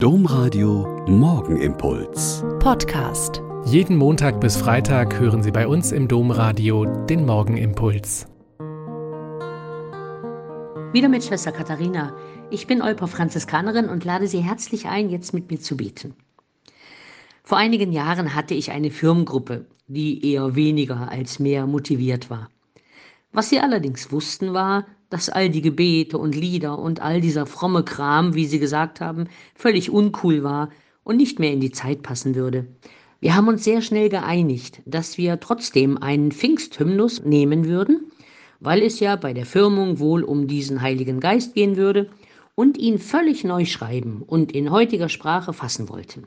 Domradio Morgenimpuls. Podcast. Jeden Montag bis Freitag hören Sie bei uns im Domradio den Morgenimpuls. Wieder mit Schwester Katharina. Ich bin Olper Franziskanerin und lade Sie herzlich ein, jetzt mit mir zu beten. Vor einigen Jahren hatte ich eine Firmengruppe, die eher weniger als mehr motiviert war. Was sie allerdings wussten war, dass all die Gebete und Lieder und all dieser fromme Kram, wie sie gesagt haben, völlig uncool war und nicht mehr in die Zeit passen würde. Wir haben uns sehr schnell geeinigt, dass wir trotzdem einen Pfingsthymnus nehmen würden, weil es ja bei der Firmung wohl um diesen Heiligen Geist gehen würde und ihn völlig neu schreiben und in heutiger Sprache fassen wollten.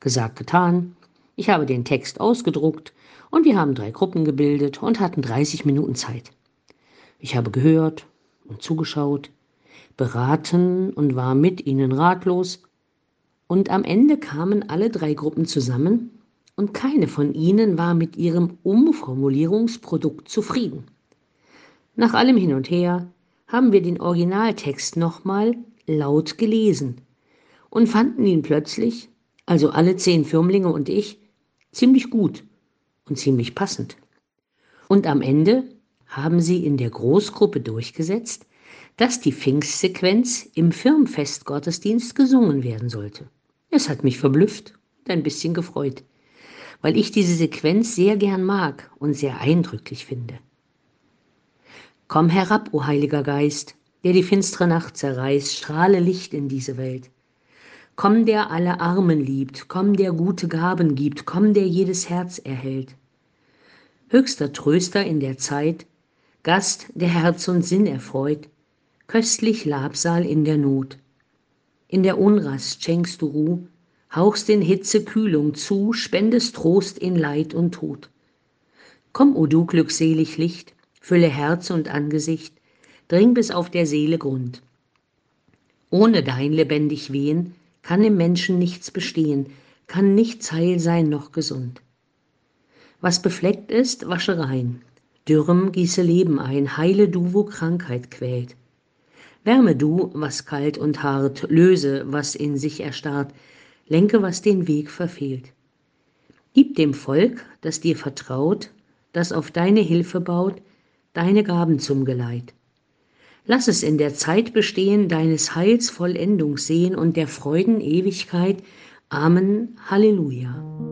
Gesagt, getan. Ich habe den Text ausgedruckt und wir haben drei Gruppen gebildet und hatten 30 Minuten Zeit. Ich habe gehört und zugeschaut, beraten und war mit ihnen ratlos. Und am Ende kamen alle drei Gruppen zusammen und keine von ihnen war mit ihrem Umformulierungsprodukt zufrieden. Nach allem Hin und Her haben wir den Originaltext nochmal laut gelesen und fanden ihn plötzlich, also alle zehn Firmlinge und ich, ziemlich gut und ziemlich passend. Und am Ende haben sie in der Großgruppe durchgesetzt, dass die Pfingstsequenz im Firmfestgottesdienst gesungen werden sollte. Es hat mich verblüfft und ein bisschen gefreut, weil ich diese Sequenz sehr gern mag und sehr eindrücklich finde. Komm herab, o Heiliger Geist, der die finstere Nacht zerreißt, strahle Licht in diese Welt. Komm, der alle Armen liebt, komm, der gute Gaben gibt, komm, der jedes Herz erhält. Höchster Tröster in der Zeit, Gast, der Herz und Sinn erfreut, köstlich Labsal in der Not. In der Unrast schenkst du Ruh, hauchst in Hitze Kühlung zu, spendest Trost in Leid und Tod. Komm, o du glückselig Licht, fülle Herz und Angesicht, dring bis auf der Seele Grund. Ohne dein lebendig Wehen kann im Menschen nichts bestehen, kann nichts heil sein noch gesund. Was befleckt ist, wasche rein, Dürrem gieße Leben ein, heile du, wo Krankheit quält. Wärme du, was kalt und hart, löse, was in sich erstarrt, lenke, was den Weg verfehlt. Gib dem Volk, das dir vertraut, das auf deine Hilfe baut, deine Gaben zum Geleit. Lass es in der Zeit bestehen, deines Heils Vollendung sehen und der Freuden Ewigkeit. Amen. Halleluja.